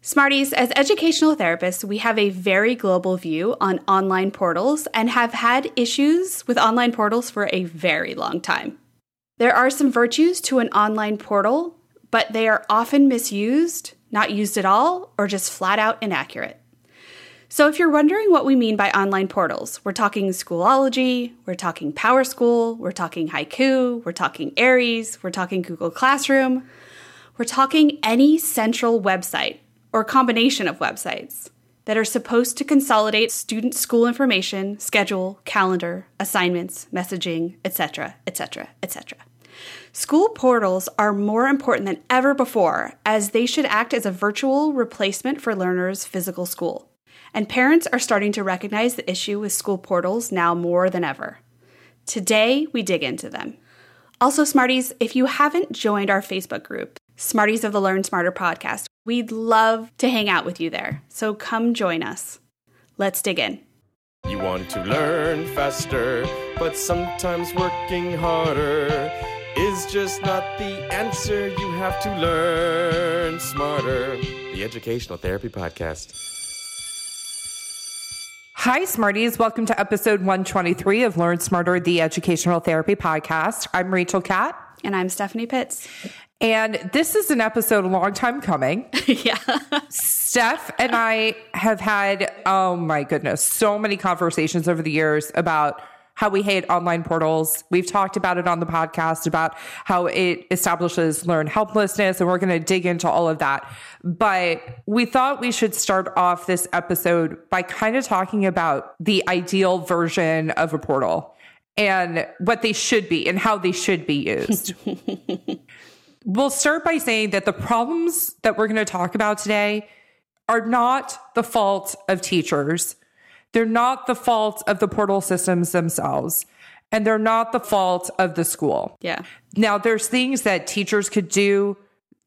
Smarties, as educational therapists, we have a very global view on online portals and have had issues with online portals for a very long time. There are some virtues to an online portal, but they are often misused, not used at all, or just flat out inaccurate. So, if you're wondering what we mean by online portals, we're talking Schoology, we're talking PowerSchool, we're talking Haiku, we're talking Aeries, we're talking Google Classroom, we're talking any central website or combination of websites that are supposed to consolidate student school information, schedule, calendar, assignments, messaging, etc., etc., etc. School portals are more important than ever before as they should act as a virtual replacement for learners' physical school. And parents are starting to recognize the issue with school portals now more than ever. Today, we dig into them. Also, Smarties, if you haven't joined our Facebook group, Smarties of the Learn Smarter podcast, we'd love to hang out with you there. So come join us. Let's dig in. You want to learn faster, but sometimes working harder is just not the answer. You have to learn smarter. The Educational Therapy Podcast. Hi, Smarties. Welcome to episode 123 of Learn Smarter, the Educational Therapy Podcast. I'm Rachel Kapp. And I'm Stephanie Pitts. And this is an episode a long time coming. yeah. Steph and I have had, oh my goodness, so many conversations over the years about how we hate online portals. We've talked about it on the podcast about how it establishes learned helplessness, and we're going to dig into all of that. But we thought we should start off this episode by kind of talking about the ideal version of a portal and what they should be and how they should be used. we'll start by saying that the problems that we're going to talk about today are not the fault of teachers they're not the fault of the portal systems themselves. And they're not the fault of the school. Yeah. Now, there's things that teachers could do,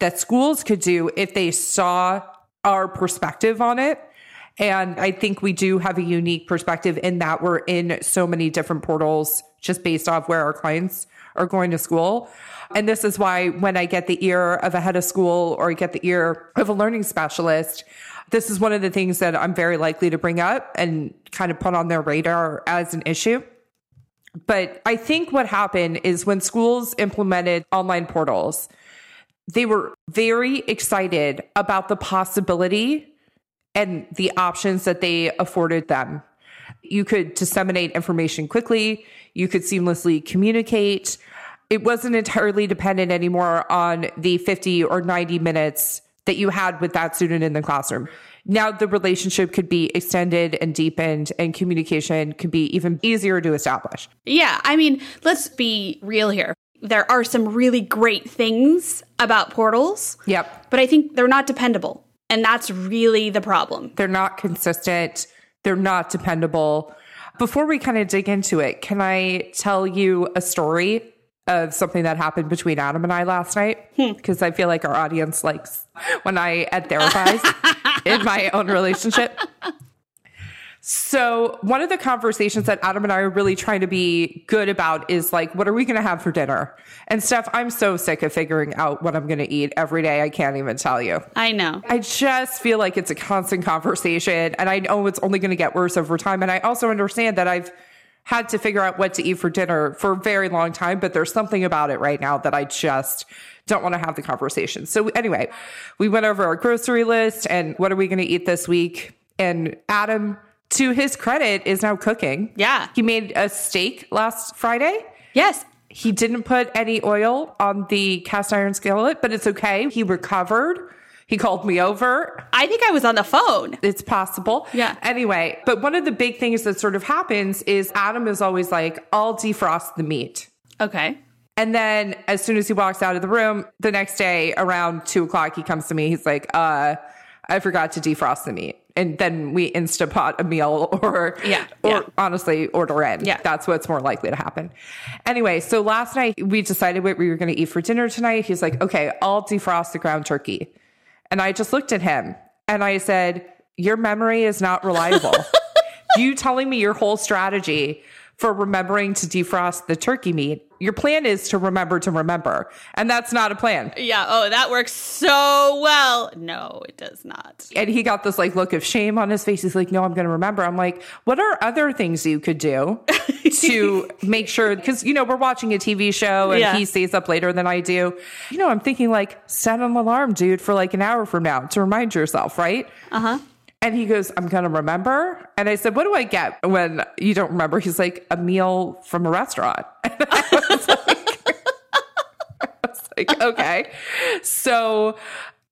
that schools could do if they saw our perspective on it. And I think we do have a unique perspective in that we're in so many different portals just based off where our clients are going to school. And this is why when I get the ear of a head of school or I get the ear of a learning specialist, this is one of the things that I'm very likely to bring up and kind of put on their radar as an issue. But I think what happened is when schools implemented online portals, they were very excited about the possibility and the options that they afforded them. You could disseminate information quickly, you could seamlessly communicate. It wasn't entirely dependent anymore on the 50 or 90 minutes that you had with that student in the classroom. Now the relationship could be extended and deepened and communication could be even easier to establish. Yeah. I mean, let's be real here. There are some really great things about portals. Yep. But I think they're not dependable. And that's really the problem. They're not consistent. They're not dependable. Before we kind of dig into it, can I tell you a story of something that happened between Adam and I last night because hmm. I feel like our audience likes when I ed therapize in my own relationship. So, one of the conversations that Adam and I are really trying to be good about is like, what are we going to have for dinner? And Steph, I'm so sick of figuring out what I'm going to eat every day. I can't even tell you. I know. I just feel like it's a constant conversation and I know it's only going to get worse over time. And I also understand that I've had to figure out what to eat for dinner for a very long time, but there's something about it right now that I just don't want to have the conversation. So anyway, we went over our grocery list and what are we going to eat this week? And Adam, to his credit, is now cooking. Yeah. He made a steak last Friday. Yes. He didn't put any oil on the cast iron skillet, but it's okay. He recovered. He called me over. I think I was on the phone. It's possible. Yeah. Anyway, but one of the big things that sort of happens is Adam is always like, I'll defrost the meat. Okay. And then as soon as he walks out of the room, the next day around two o'clock, he comes to me. He's like, uh, I forgot to defrost the meat. And then we Instapot a meal or, yeah, or yeah. honestly order in. Yeah. That's what's more likely to happen. Anyway, so last night we decided what we were going to eat for dinner tonight. He's like, okay, I'll defrost the ground turkey. And I just looked at him and I said, Your memory is not reliable. you telling me your whole strategy for remembering to defrost the turkey meat your plan is to remember to remember. And that's not a plan. Yeah. Oh, that works so well. No, it does not. And he got this like look of shame on his face. He's like, no, I'm going to remember. I'm like, what are other things you could do to make sure? Because, you know, we're watching a TV show and Yeah. he stays up later than I do. You know, I'm thinking like, set an alarm, dude, for like an hour from now to remind yourself, right? Uh huh. And he goes, I'm going to remember. And I said, What do I get when you don't remember? He's like, A meal from a restaurant. And I was like, I was like, Okay. So,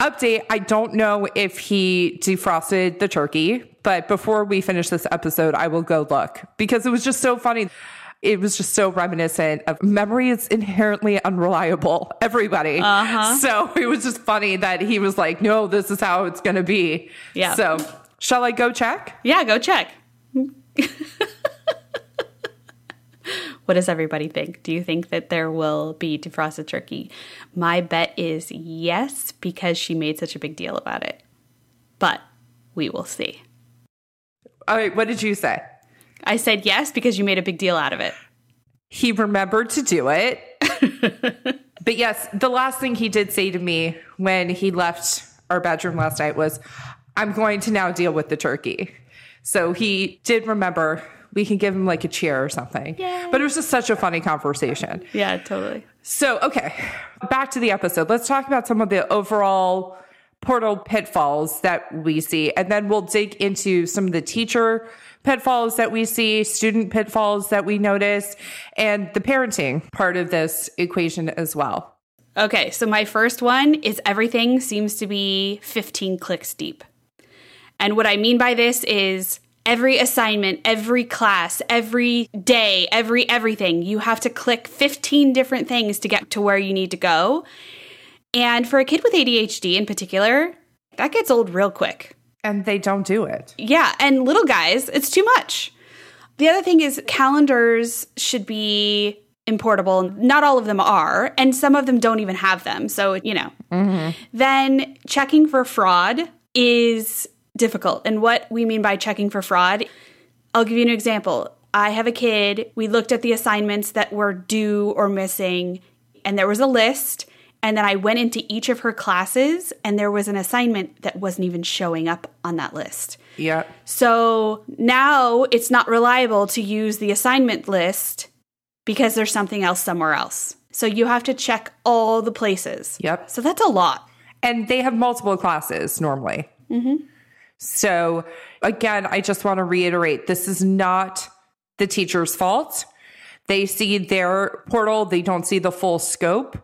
update I don't know if he defrosted the turkey, but before we finish this episode, I will go look because it was just so funny. It was just so reminiscent of memory is inherently unreliable, everybody. Uh-huh. So it was just funny that he was like, no, this is how it's going to be. Yeah. So shall I go check? Yeah, go check. what does everybody think? Do you think that there will be defrosted turkey? My bet is yes, because she made such a big deal about it. But we will see. All right. What did you say? I said yes because you made a big deal out of it. He remembered to do it. but yes, the last thing he did say to me when he left our bedroom last night was, I'm going to now deal with the turkey. So he did remember we can give him like a cheer or something. Yay. But it was just such a funny conversation. Yeah, totally. So, okay, back to the episode. Let's talk about some of the overall portal pitfalls that we see, and then we'll dig into some of the teacher pitfalls that we see, student pitfalls that we notice, and the parenting part of this equation as well. Okay, so my first one is everything seems to be 15 clicks deep. And what I mean by this is every assignment, every class, every day, every everything, you have to click 15 different things to get to where you need to go. And for a kid with ADHD in particular, that gets old real quick. And they don't do it. Yeah, and little guys, it's too much. The other thing is calendars should be importable. Not all of them are, and some of them don't even have them. So, you know. Mm-hmm. Then checking for fraud is difficult. And what we mean by checking for fraud, I'll give you an example. I have a kid, we looked at the assignments that were due or missing, and there was a list. And then I went into each of her classes, and there was an assignment that wasn't even showing up on that list. Yep. So now it's not reliable to use the assignment list because there's something else somewhere else. So you have to check all the places. Yep. So that's a lot. and they have multiple classes normally. Mm-hmm. So, again, I just want to reiterate this is not the teacher's fault. They see their portal, they don't see the full scope.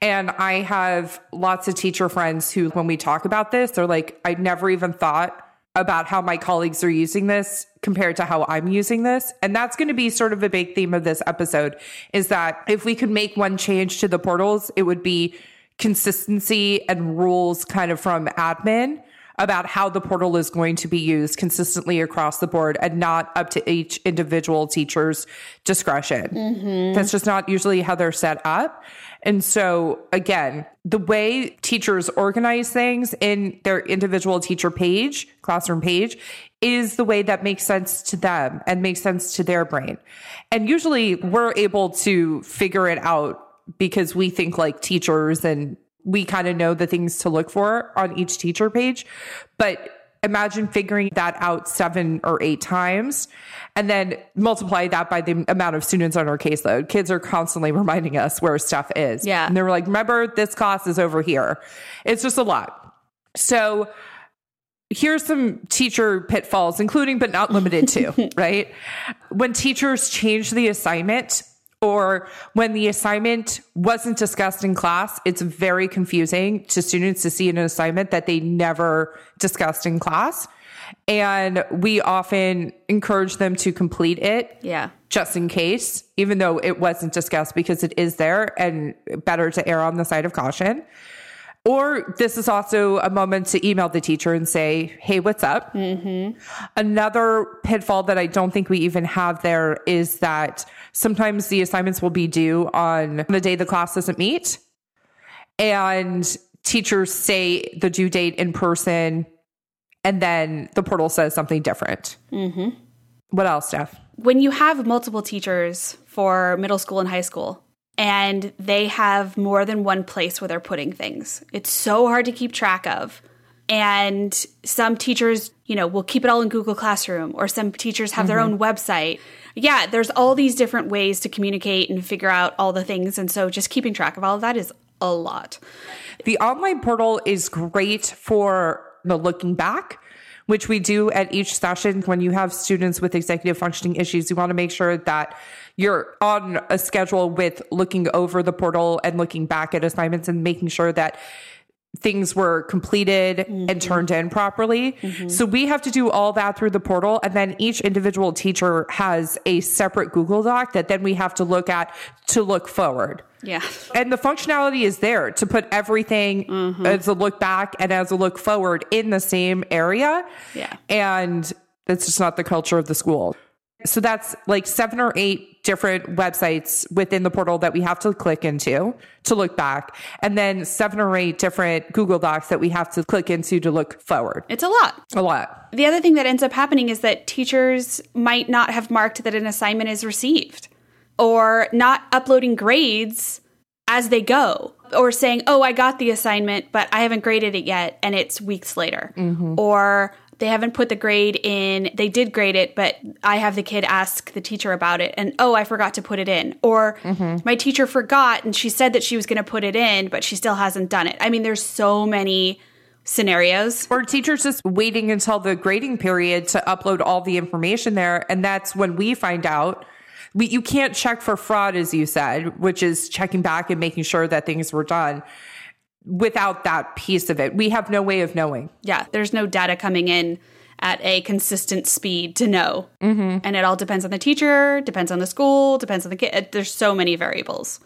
And I have lots of teacher friends who, when we talk about this, they're like, I never even thought about how my colleagues are using this compared to how I'm using this. And that's going to be sort of a big theme of this episode is that if we could make one change to the portals, it would be consistency and rules kind of from admin about how the portal is going to be used consistently across the board and not up to each individual teacher's discretion. Mm-hmm. That's just not usually how they're set up. And so, again, the way teachers organize things in their individual teacher page, classroom page, is the way that makes sense to them and makes sense to their brain. And usually we're able to figure it out because we think like teachers and we kind of know the things to look for on each teacher page. But imagine figuring that out seven or eight times and then multiply that by the amount of students on our caseload. Kids are constantly reminding us where stuff is. Yeah. And they're like, remember, this class is over here. It's just a lot. So here's some teacher pitfalls, including but not limited to, right? When teachers change the assignment or when the assignment wasn't discussed in class, it's very confusing to students to see an assignment that they never discussed in class. And we often encourage them to complete it Yeah. just in case, even though it wasn't discussed because it is there and better to err on the side of caution. Or this is also a moment to email the teacher and say, Hey, what's up? Mm-hmm. Another pitfall that I don't think we even have there is that sometimes the assignments will be due on the day the class doesn't meet. And teachers say the due date in person, and then the portal says something different. Mm-hmm. What else, Steph? When you have multiple teachers for middle school and high school, and they have more than one place where they're putting things. It's so hard to keep track of. And some teachers, you know, will keep it all in Google Classroom, or some teachers have their own mm-hmm. website. Yeah, there's all these different ways to communicate and figure out all the things. And so just keeping track of all of that is a lot. The online portal is great for the looking back, which we do at each session. When you have students with executive functioning issues, you want to make sure that you're on a schedule with looking over the portal and looking back at assignments and making sure that things were completed and mm-hmm. turned in properly. Mm-hmm. So we have to do all that through the portal. And then each individual teacher has a separate Google Doc that then we have to look at to look forward. Yeah. And the functionality is there to put everything mm-hmm. as a look back and as a look forward in the same area. Yeah. And that's just not the culture of the school. So that's like seven or eight different websites within the portal that we have to click into to look back. And then seven or eight different Google Docs that we have to click into to look forward. It's a lot. A lot. The other thing that ends up happening is that teachers might not have marked that an assignment is received or not uploading grades as they go or saying, oh, I got the assignment, but I haven't graded it yet and it's weeks later. Mm-hmm. Or they haven't put the grade in, they did grade it, but I have the kid ask the teacher about it and, oh, I forgot to put it in. Or mm-hmm. my teacher forgot and she said that she was going to put it in, but she still hasn't done it. I mean, there's so many scenarios. Or teachers just waiting until the grading period to upload all the information there. And that's when we find out. We, you can't check for fraud, as you said, which is checking back and making sure that things were done without that piece of it. We have no way of knowing. Yeah, there's no data coming in at a consistent speed to know. Mm-hmm. And it all depends on the teacher, depends on the school, depends on the kid. There's so many variables.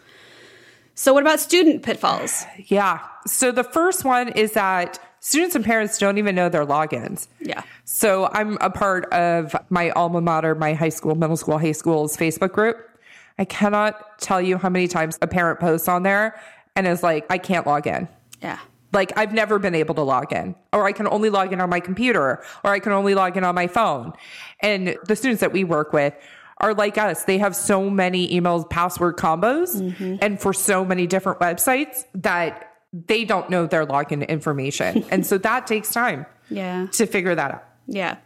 So, what about student pitfalls? Yeah. So the first one is that students and parents don't even know their logins. Yeah. So I'm a part of my alma mater, my high school, middle school, high school's Facebook group. I cannot tell you how many times a parent posts on there and is like, I can't log in. Yeah. Like I've never been able to log in, or I can only log in on my computer, or I can only log in on my phone. And the students that we work with are like us. They have so many email password combos mm-hmm. and for so many different websites that they don't know their login information. and so that takes time Yeah. to figure that out. Yeah.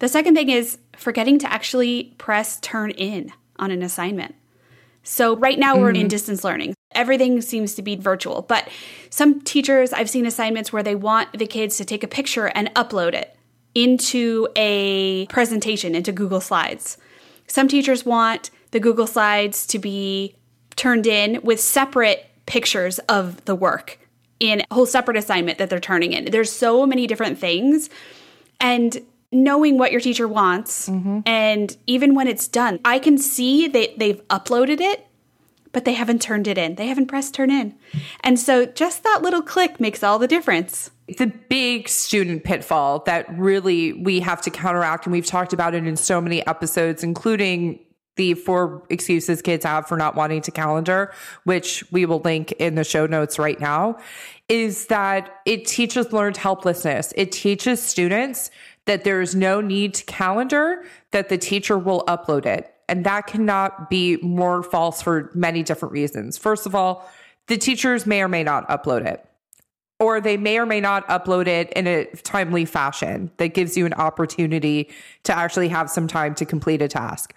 The second thing is forgetting to actually press turn in on an assignment. So, right now we're in mm-hmm. distance learning. Everything seems to be virtual, but some teachers, I've seen assignments where they want the kids to take a picture and upload it into a presentation, into Google Slides. Some teachers want the Google Slides to be turned in with separate pictures of the work in a whole separate assignment that they're turning in. There's so many different things. And knowing what your teacher wants, mm-hmm. and even when it's done, I can see that they've uploaded it, but they haven't turned it in. They haven't pressed turn in. And so just that little click makes all the difference. It's a big student pitfall that really we have to counteract. And we've talked about it in so many episodes, including the four excuses kids have for not wanting to calendar, which we will link in the show notes right now, is that it teaches learned helplessness. It teaches students that there is no need to calendar, that the teacher will upload it. And that cannot be more false for many different reasons. First of all, the teachers may or may not upload it or they may or may not upload it in a timely fashion that gives you an opportunity to actually have some time to complete a task.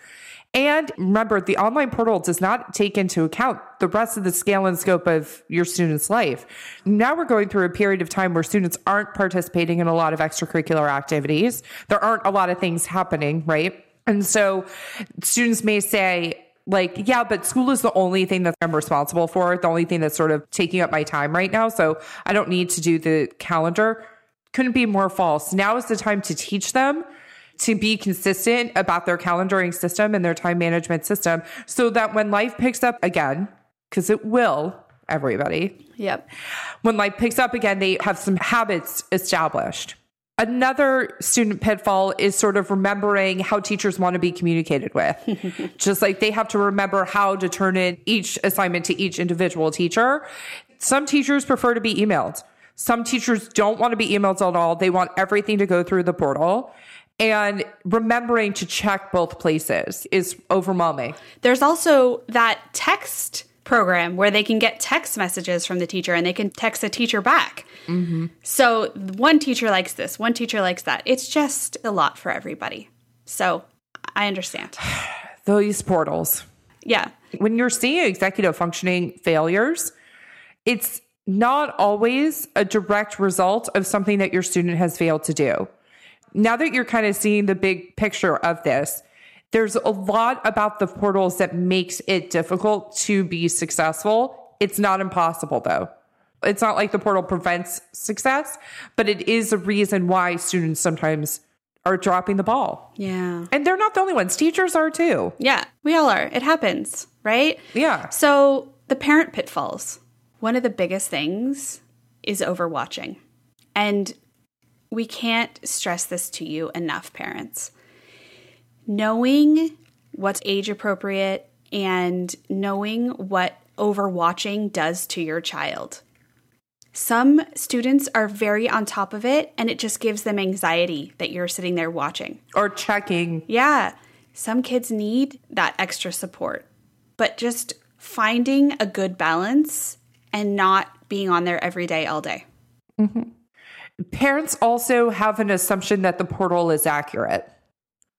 And remember, the online portal does not take into account the rest of the scale and scope of your student's life. Now we're going through a period of time where students aren't participating in a lot of extracurricular activities. There aren't a lot of things happening, right? And so students may say, like, yeah, but school is the only thing that I'm responsible for, the only thing that's sort of taking up my time right now. So I don't need to do the calendar. Couldn't be more false. Now is the time to teach them to be consistent about their calendaring system and their time management system so that when life picks up again, because it will, everybody, Yep. when life picks up again, they have some habits established. Another student pitfall is sort of remembering how teachers want to be communicated with. Just like they have to remember how to turn in each assignment to each individual teacher. Some teachers prefer to be emailed. Some teachers don't want to be emailed at all. They want everything to go through the portal. And remembering to check both places is overwhelming. There's also that text program where they can get text messages from the teacher and they can text the teacher back. Mm-hmm. So one teacher likes this, one teacher likes that. It's just a lot for everybody. So I understand. Those portals. Yeah. When you're seeing executive functioning failures, it's not always a direct result of something that your student has failed to do. Now that you're kind of seeing the big picture of this, there's a lot about the portals that makes it difficult to be successful. It's not impossible though. It's not like the portal prevents success, but it is a reason why students sometimes are dropping the ball. Yeah. And they're not the only ones. Teachers are too. Yeah. We all are. It happens, right? Yeah. So the parent pitfalls. One of the biggest things is overwatching. And we can't stress this to you enough, parents. Knowing what's age appropriate and knowing what overwatching does to your child. Some students are very on top of it and it just gives them anxiety that you're sitting there watching. Or checking. Yeah, some kids need that extra support, but just finding a good balance and not being on there every day, all day. Mm-hmm. Parents also have an assumption that the portal is accurate.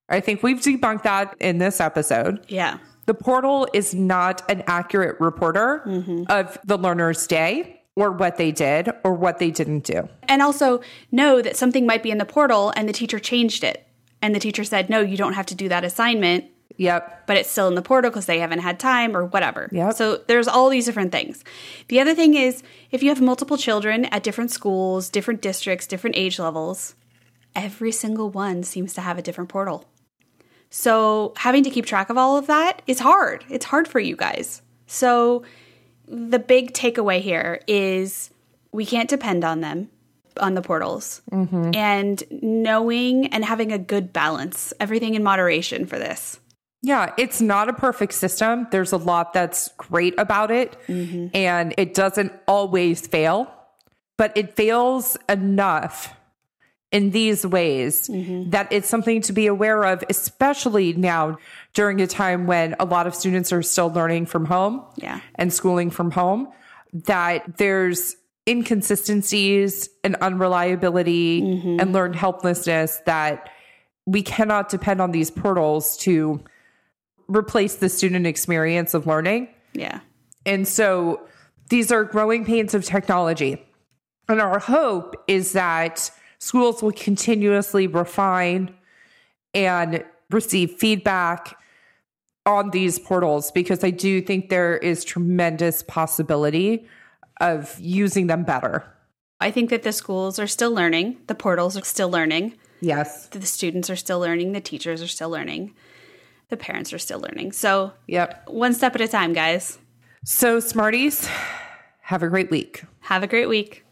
I think we've debunked that in this episode. Yeah. The portal is not an accurate reporter mm-hmm. of the learner's day or what they did or what they didn't do. And also know that something might be in the portal and the teacher changed it. And the teacher said, no, you don't have to do that assignment, Yep. but it's still in the portal because they haven't had time or whatever. Yep. So there's all these different things. The other thing is if you have multiple children at different schools, different districts, different age levels, every single one seems to have a different portal. So having to keep track of all of that is hard. It's hard for you guys. So the big takeaway here is we can't depend on them on the portals mm-hmm. and knowing and having a good balance, everything in moderation for this. Yeah, it's not a perfect system. There's a lot that's great about it, mm-hmm. and it doesn't always fail, but it fails enough in these ways mm-hmm. that it's something to be aware of, especially now during a time when a lot of students are still learning from home Yeah. and schooling from home, that there's inconsistencies and unreliability mm-hmm. and learned helplessness that we cannot depend on these portals to replace the student experience of learning. Yeah. And so these are growing pains of technology. And our hope is that schools will continuously refine and receive feedback on these portals because I do think there is tremendous possibility of using them better. I think that the schools are still learning, the portals are still learning, Yes. the students are still learning, the teachers are still learning, the parents are still learning. So, Yep. one step at a time, guys. So, Smarties, have a great week. Have a great week.